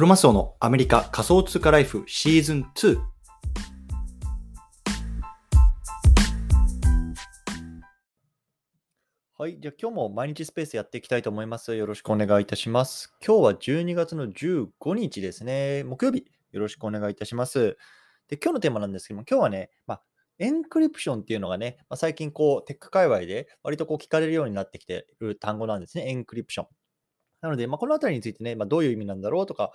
クロマスオのアメリカ仮想通貨ライフシーズン2。はい。じゃあ今日も毎日スペースやっていきたいと思います。よろしくお願いいたします。今日は12月の15日ですね。木曜日。よろしくお願いいたします。で、今日のテーマなんですけども、今日はね、まあ、 encryption っていうのがね、まあ、最近こう、テック界隈で割とこう聞かれるようになってきている単語なんですね。 encryption。なので、まあ、このあたりについてね、まあ、どういう意味なんだろうとか、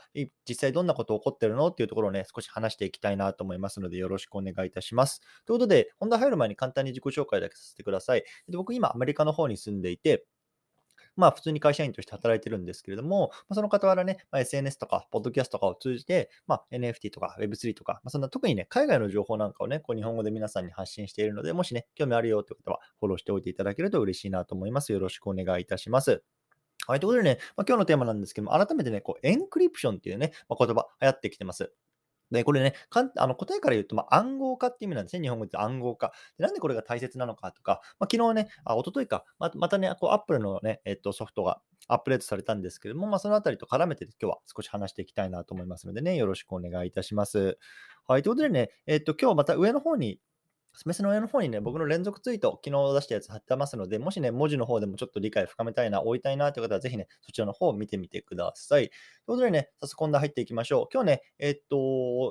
実際どんなこと起こってるの？っていうところをね、少し話していきたいなと思いますので、よろしくお願いいたします。ということで、本題入る前に簡単に自己紹介だけさせてください。で僕、今、アメリカの方に住んでいて、まあ、普通に会社員として働いてるんですけれども、まあ、その傍らね、まあ、SNS とか、ポッドキャストとかを通じて、まあ、NFT とか Web3 とか、まあ、そんな特にね、海外の情報なんかをね、こう日本語で皆さんに発信しているので、もしね、興味あるよという方は、フォローしておいていただけると嬉しいなと思います。よろしくお願いいたします。はい、ということでね、まあ、今日のテーマなんですけども、改めてね、こうエンクリプションっていうね、まあ、言葉流行ってきてます。で、これね、かんあの答えから言うと、まあ、暗号化っていう意味なんですね。日本語で暗号化。でなんでこれが大切なのかとか、まあ、昨日ね、あ、一昨日か、ままたね、こう、アップルのね、えっと、ソフトがアップデートされたんですけども、まあ、そのあたりと絡めて今日は少し話していきたいなと思いますのでね、よろしくお願いいたします。はい、ということでね、えっと、今日また上の方にスメスの上の方にね、僕の連続ツイート、昨日出したやつ貼ってますので、もしね、文字の方でもちょっと理解深めたいな、追いたいなという方は、ぜひね、そちらの方を見てみてください。ということでね、早速今度入っていきましょう。今日ね、えっと、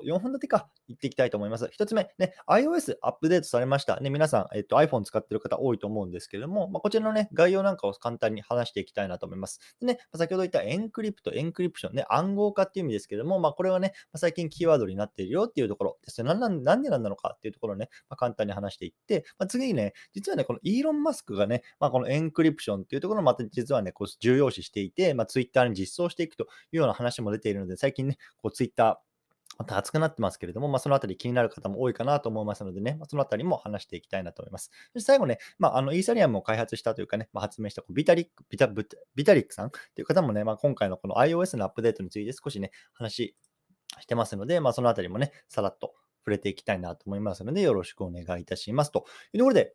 4本立てか、行っていきたいと思います。1つ目、ね、iOS アップデートされました。ね、皆さん、えっと、iPhone 使ってる方多いと思うんですけれども、まあ、こちらのね、概要なんかを簡単に話していきたいなと思います。でね、先ほど言った encrypt、encryption ね、暗号化っていう意味ですけれども、まあ、これはねま、最近キーワードになっているよっていうところですね。なんなんでなんなのかっていうところね、まあ、簡単に話していって、まあ、次にね、実はね、このイーロン・マスクがね、まあ、この encryption っていうところをまた実はね、こう重要視していて、まあ、ツイッターに実装していくというような話も出ているので、最近ね、こうツイッター、また熱くなってますけれども、まあ、そのあたり気になる方も多いかなと思いますのでね、まあ、そのあたりも話していきたいなと思います。そして最後ね、まあ、あのイーサリアムを開発したというかね、まあ、発明したビタリック、ビタビタリックさんという方もね、まあ、今回のこの iOS のアップデートについて少しね、話してますので、まあ、そのあたりもね、さらっと触れていきたいなと思いますので、よろしくお願いいたします。というところで、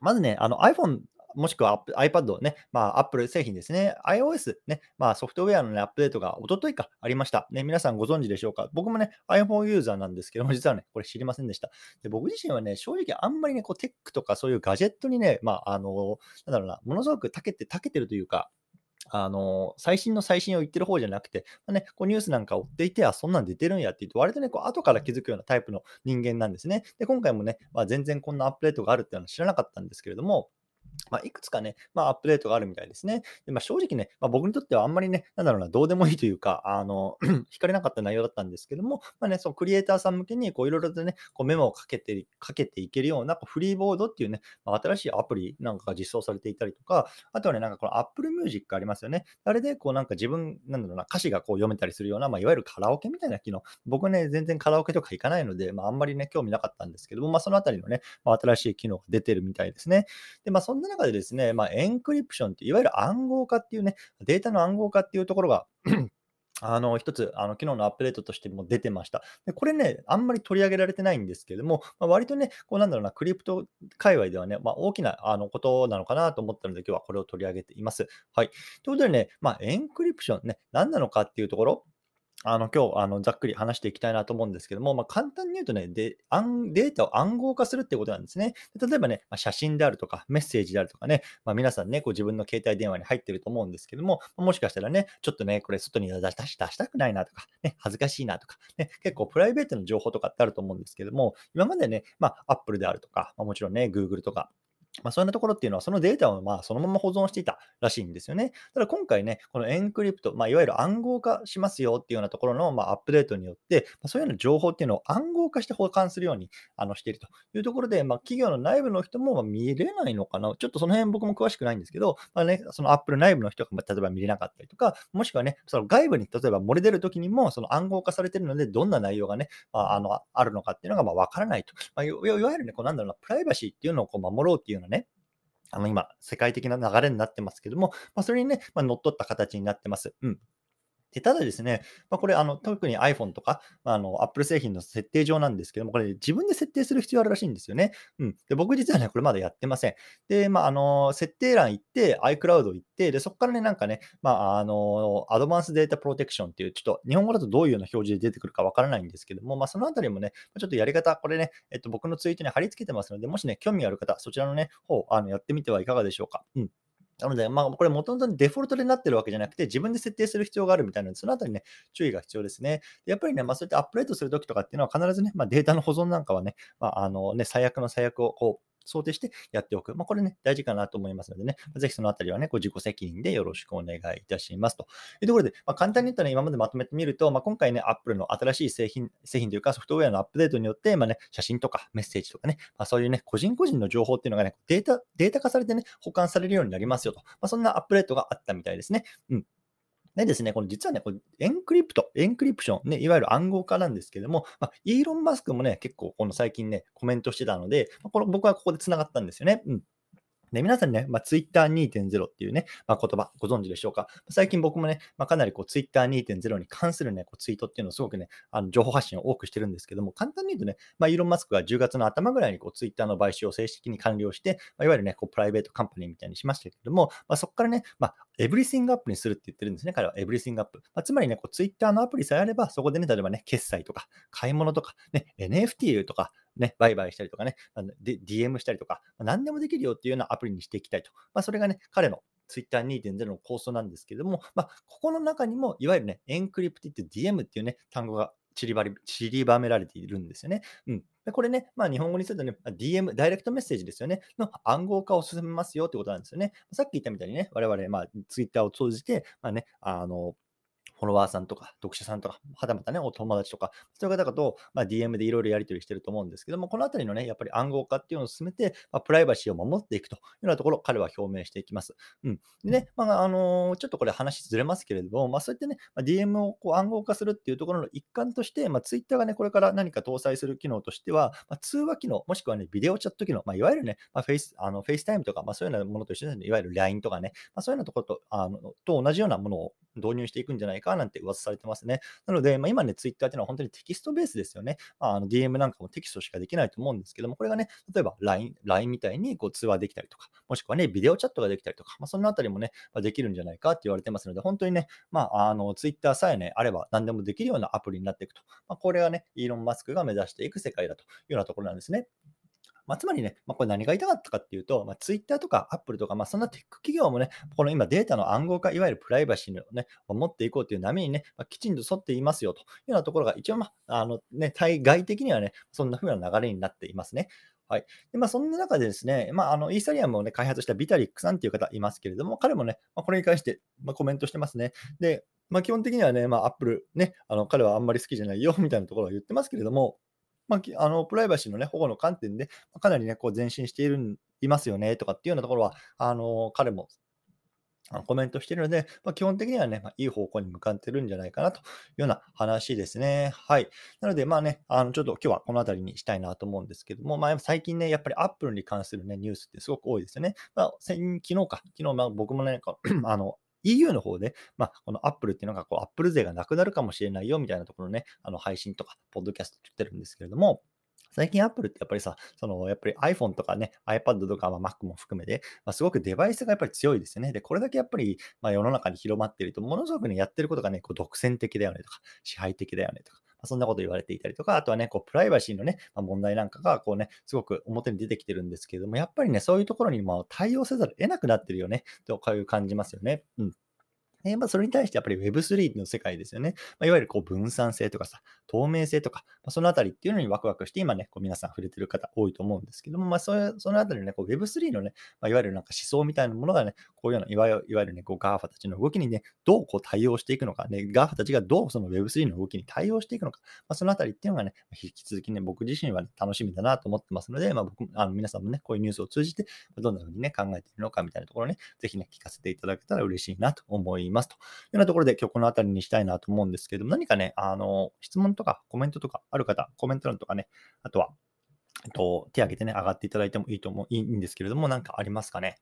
まずね、あの iPhone もしくは iPad ね、まあ Apple 製品ですね、iOS ね、まあソフトウェアの、ね、アップデートが一昨日かありました。ね、皆さんご存知でしょうか？僕もね、iPhone ユーザーなんですけども、実はね、これ知りませんでした。で僕自身はね、正直あんまりね、こうテックとかそういうガジェットにね、まああの、なんだろうな、ものすごく長けて、長けてるというか、あの、最新の最新を言ってる方じゃなくて、まあね、こうニュースなんか追っていて、あ、そんなん出てるんやって言って、割とね、こう後から気づくようなタイプの人間なんですね。で、今回もね、まあ、全然こんなアップデートがあるっていうのは知らなかったんですけれども、まあ、いくつかね、まあ、アップデートがあるみたいですね。でまあ、正直ね、まあ、僕にとってはあんまりね、なんだろうな、どうでもいいというか、あの、惹かれなかった内容だったんですけども、まあね、そのクリエイターさん向けに、こう、いろいろとね、こうメモをかけて、かけていけるような、こうフリーボードっていうね、まあ、新しいアプリなんかが実装されていたりとか、あとはね、なんかこの Apple Music ありますよね。あれで、こう、なんか自分、なんだろうな、歌詞がこう読めたりするような、まあ、いわゆるカラオケみたいな機能。僕ね、全然カラオケとか行かないので、まあ、あんまりね、興味なかったんですけども、まあ、そのあたりのね、まあ、新しい機能が出てるみたいですね。で、まあ、そんな中でですね、まあ、エンクリプションって、いわゆる暗号化っていうね、データの暗号化っていうところが あの、一つ、あの、昨日のアップデートとしても出てました。で、これね、あんまり取り上げられてないんですけれども、まあ、割とね、こうなんだろうな、クリプト界隈ではね、まあ、大きなあのことなのかなと思ったので、今日はこれを取り上げています。はい。ということでね、まあ、エンクリプションね、何なのかっていうところ、あの、今日、あの、ざっくり話していきたいなと思うんですけども、まあ、簡単に言うとね、で、データを暗号化するってことなんですね。例えばね、まあ、写真であるとか、メッセージであるとかね、まあ、皆さんね、こう自分の携帯電話に入ってると思うんですけども、もしかしたらね、ちょっとね、これ外に出し出したくないなとか、ね、恥ずかしいなとか、ね、結構プライベートの情報とかってあると思うんですけども、今までね、まあ、Apple であるとか、まあ、もちろんね、Google とか、まあ、そんなところっていうのは、そのデータをまあそのまま保存していたらしいんですよね。ただ今回ね、このエンクリプト、まあ、いわゆる暗号化しますよっていうようなところのまあアップデートによって、まあ、そういうような情報っていうのを暗号化して保管するようにあのしているというところで、まあ、企業の内部の人もまあ見れないのかな。ちょっとその辺僕も詳しくないんですけど、まあね、そのアップル内部の人が例えば見れなかったりとか、もしくはね、その外部に例えば漏れ出るときにも、その暗号化されているので、どんな内容がね、まあ、あのあるのかっていうのがまあ分からないと。まあ、いわゆるね、こうなんだろうな、プライバシーっていうのをこう守ろうっていうようなね、あの今、世界的な流れになってますけども、まあ、それにね、まあ、乗っ取った形になってます。うん。で、ただですね、まあ、これ、あの、特に iPhone とか、あの、Apple 製品の設定上なんですけども、これ、自分で設定する必要あるらしいんですよね。うん。で、僕実はね、これまだやってません。で、まあ、あの、設定欄行って、iCloud 行って、で、そこからね、なんかね、まあ、あの、アドバンスデータプロテクションっていう、ちょっと日本語だとどういうような表示で出てくるかわからないんですけども、まあ、そのあたりもね、ちょっとやり方、これね、えっと、僕のツイートに貼り付けてますので、もしね、興味ある方、そちらのね、方、あの、やってみてはいかがでしょうか。うん。なので、まあ、これもともとデフォルトでなってるわけじゃなくて、自分で設定する必要があるみたいなので、そのあたりね、注意が必要ですね。やっぱりね、まあ、そうやってアップデートするときとかっていうのは必ずね、まあ、データの保存なんかはね、まあ、あのね、最悪の最悪をこう、想定してやっておく。まあ、これね、大事かなと思いますのでね、ぜひそのあたりはね、ご自己責任でよろしくお願いいたしますというところで、まあ、簡単に言ったら今までまとめてみると、まあ、今回ね、Apple の新しい製品、製品というかソフトウェアのアップデートによって、まあね、写真とかメッセージとかね、まあ、そういうね、個人個人の情報っていうのがね、データ、データ化されてね、保管されるようになりますよと。まあ、そんなアップデートがあったみたいですね。うん。でですね、この実はね、これ encrypt、encryption、ね、いわゆる暗号化なんですけども、まあ、イーロン・マスクもね、結構この最近ね、コメントしてたので、ま、この僕はここでつながったんですよね。うん。で、皆さんね、まあ、Twitter2.0 っていうね、まあ、言葉ご存知でしょうか？最近僕もね、まあ、かなりこう Twitter2.0 に関するね、こうツイートっていうのをすごくね、あの情報発信を多くしてるんですけども、簡単に言うとね、まあ、イーロン・マスクが10月の頭ぐらいにこう Twitter の買収を正式に完了して、まあ、いわゆるね、こう private company みたいにしましたけども、まあ、そこからね、まあ、 everything app にするって言ってるんですね、彼は。 everything app。まあ、つまりね、こう Twitter のアプリさえあれば、そこでね、例えばね、決済とか、買い物とか、ね、NFT とか、ね、売買したりとかね、DM したりとか、ま、何でもできるよっていうようなアプリにしていきたいと。まあ、それがね、彼の Twitter2.0 の構想なんですけれども、まあ、ここの中にも、いわゆるね、エンクリプティッド DM っていうね、単語が散りばり散りばめられているんですよね。うん。でこれね、まあ、日本語にするとね、DM、ダイレクトメッセージですよね、の暗号化を進めますよってことなんですよね。さっき言ったみたいにね、我々、まあ、Twitter を通じて、まあね、あの、フォロワーさんとか、読者さんとか、はたまたね、お友達とか、そういう方々と、まあ、DM でいろいろやり取りしてると思うんですけども、このあたりのね、やっぱり暗号化っていうのを進めて、まあ、プライバシーを守っていくというようなところ、彼は表明していきます。うん。でね、まあ、あのー、ちょっとこれ話ずれますけれども、まあ、そうやってね、まあ、DM をこう暗号化するっていうところの一環として、まあ、Twitter がね、これから何か搭載する機能としては、まあ、通話機能、もしくはね、ビデオチャット機能、まあ、いわゆるね、まあ、フェイス、あの、フェイスタイムとか、まあ、そういうようなものと一緒ですね、いわゆる LINE とかね、まあ、そういうようなところと、あの、と同じようなものを導入していくんじゃないかなんて噂されてますね。なので、まあ、今ね、ツイッターっていうのは本当にテキストベースですよね。まあ、の DM なんかもテキストしかできないと思うんですけども、これがね、例えば LINE、LINE みたいにこう通話できたりとか、もしくはね、ビデオチャットができたりとか、まあ、そのあたりもね、まあ、できるんじゃないかって言われてますので、本当にね、まあ、あの、ツイッターさえね、あれば何でもできるようなアプリになっていくと。まあ、これがね、イーロン・マスクが目指していく世界だというようなところなんですね。まあ、つまりね、まあ、これ何が言いたかったかっていうと、まあ、Twitter とか Apple とか、まあ、そんなテック企業もね、この今データの暗号化、いわゆるプライバシーをね、持っていこうという波にね、まあ、きちんと沿っていますよというようなところが、一応、まあ、あのね、対外的にはね、そんな風な流れになっていますね。はい。で、まあ、そんな中でですね、まあ、あの、イーサリアムをね、開発したビタリックさんっていう方いますけれども、彼もね、まあ、これに関して、まあ、コメントしてますね。で、まあ、基本的にはね、まあ、アップルね、あの、彼はあんまり好きじゃないよ、みたいなところを言ってますけれども、まあ、あのプライバシーの、ね、保護の観点で、かなり、ね、こう前進しているいますよねとかっていうようなところは、あの彼もコメントしているので、まあ、基本的にはね、まあ、いい方向に向かってるんじゃないかなというような話ですね。はい。なので、まあね、あの、ちょっと今日はこの辺りにしたいなと思うんですけども、まあ、最近ね、やっぱり Apple に関するね、ニュースってすごく多いですよね。まあ、昨日か、昨日、まあ、僕もね、あの、EU の方で、まあ、この Apple っていうのが、こう、Apple 税がなくなるかもしれないよみたいなところね、あの配信とか、ポッドキャストって言ってるんですけれども、最近 Apple ってやっぱりさ、そのやっぱり iPhone とかね、iPad とか、ま Mac も含めて、まあ、すごくデバイスがやっぱり強いですよね。で、これだけやっぱり、ま、世の中に広まっていると、ものすごくね、やってることがね、こう独占的だよねとか、支配的だよねとか、そんなこと言われていたりとか、あとはね、こうプライバシーのね、ま、問題なんかが、こうね、すごく表に出てきてるんですけれども、やっぱりね、そういうところにも対応せざるを得なくなってるよね、とこういう感じますよね。うん。えまあ、それに対してやっぱり Web3 の世界ですよね。まあ、いわゆるこう分散性とかさ、透明性とか、まあ、そのあたりっていうのにワクワクして、今ね、こう皆さん触れてる方多いと思うんですけども、まあ、それそのあたりのね、こう Web3 のね、まあ、いわゆるなんか思想みたいなものがね、こういうような、いわゆるね、こう GAFA たちの動きにね、どうこう対応していくのか、ね、GAFA たちがどうその Web3 の動きに対応していくのか、まあ、そのあたりっていうのがね、引き続きね、僕自身は、ね、楽しみだなと思ってますので、まあ、僕あの皆さんもね、こういうニュースを通じて、どんな風にね、考えているのかみたいなところね、ぜひね、聞かせていただけたら嬉しいなと思いますと。いうようなところで今日この辺りにしたいなと思うんですけども、何かね、あの、質問とかコメントとかある方、コメント欄とかね、あとは、えっと、手挙げてね、上がっていただいてもいいと思う、いいんですけれども、何かありますかね？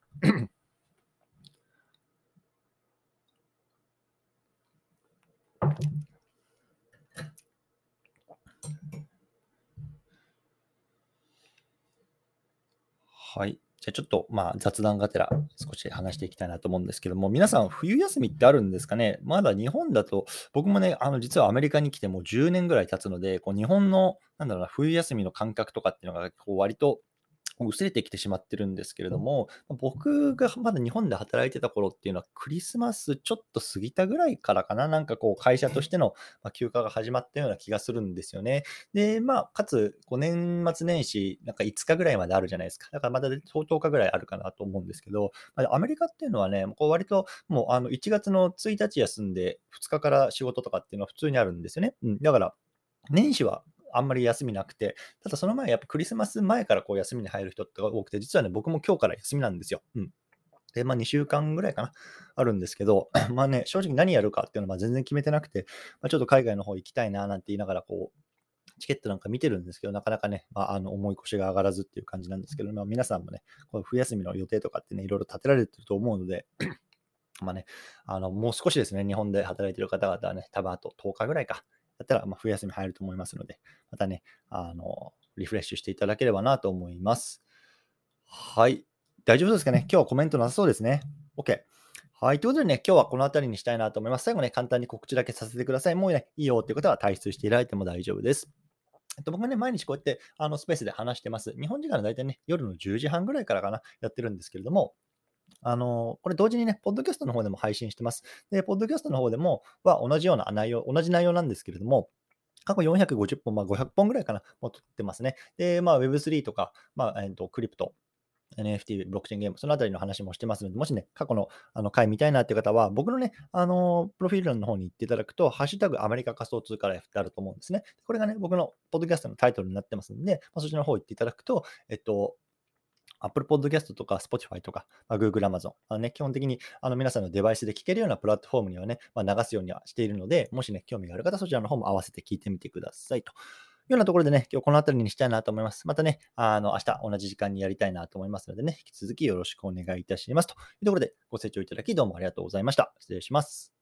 はい。じゃあちょっと、まあ、雑談がてら少し話していきたいなと思うんですけども、皆さん、冬休みってあるんですかね？まだ日本だと、僕もね、あの実はアメリカに来てもう10年ぐらい経つので、こう日本の、なんだろうな、冬休みの感覚とかっていうのが、こう割と薄れてきてしまってるんですけれども、僕がまだ日本で働いてた頃っていうのは、クリスマスちょっと過ぎたぐらいからかな、なんかこう、会社としての 休暇が始まったような気がするんですよね。で、まあ、かつ、5年末年始、なんか5日ぐらいまであるじゃないですか。だからまだ10日ぐらいあるかなと思うんですけど、アメリカっていうのはね、こう割ともうあの1月の1日休んで、2日から仕事とかっていうのは普通にあるんですよね。うん、だから、年始はあんまり休みなくて、ただその前、やっぱクリスマス前からこう休みに入る人って多くて、実はね、僕も今日から休みなんですよ。うん。で、まあ2週間ぐらいかな、あるんですけど、まあね、正直何やるかっていうのは全然決めてなくて、まあ、ちょっと海外の方行きたいななんて言いながら、こう、チケットなんか見てるんですけど、なかなかね、まあ、あの重い腰が上がらずっていう感じなんですけど、まあ、皆さんもね、この冬休みの予定とかってね、いろいろ立てられてると思うので、まあね、あの、もう少しですね、日本で働いてる方々はね、多分あと10日ぐらいか、だったら、ま冬休み入ると思いますので、またね、あの、リフレッシュしていただければなと思います。はい。大丈夫ですかね？今日はコメントなさそうですね。OK。はい。ということでね、今日はこの辺りにしたいなと思います。最後ね、簡単に告知だけさせてください。もうね、いいよっていう方は退出していただいても大丈夫です。えっと、僕はね、毎日こうやってあのスペースで話してます。日本時間の大体ね、夜の10時半ぐらいからかな、やってるんですけれども、あの、これ同時にね、ポッドキャストの方でも配信してます。で、ポッドキャストの方でも、は同じような内容、同じ内容なんですけれども、過去450本、まあ、500本ぐらいかな、もう撮ってますね。で、まあ、Web3 とか、まあ、えっ、ー、と、クリプト、NFT、ブロックチェーンゲーム、そのあたりの話もしてますので、もしね、過去のあの回見たいなっていう方は、僕のね、あのプロフィールの方に行っていただくと、ハッシュタグアメリカ仮想通貨ライフってあると思うんですね。これがね、僕のポッドキャストのタイトルになってますんで、まあ、そっちの方行っていただくと、えっと、Apple Podcast とか Spotify とか、まあ、Google、Amazon、あのね、基本的にあの皆さんのデバイスで聞けるようなプラットフォームにはね、まあ、流すようにはしているので、もしね、興味がある方、そちらの方も合わせて聞いてみてくださいと。いうようなところでね、今日この辺りにしたいなと思います。またね、あの、明日同じ時間にやりたいなと思いますのでね、引き続きよろしくお願いいたします。というところで、ご清聴いただきどうもありがとうございました。失礼します。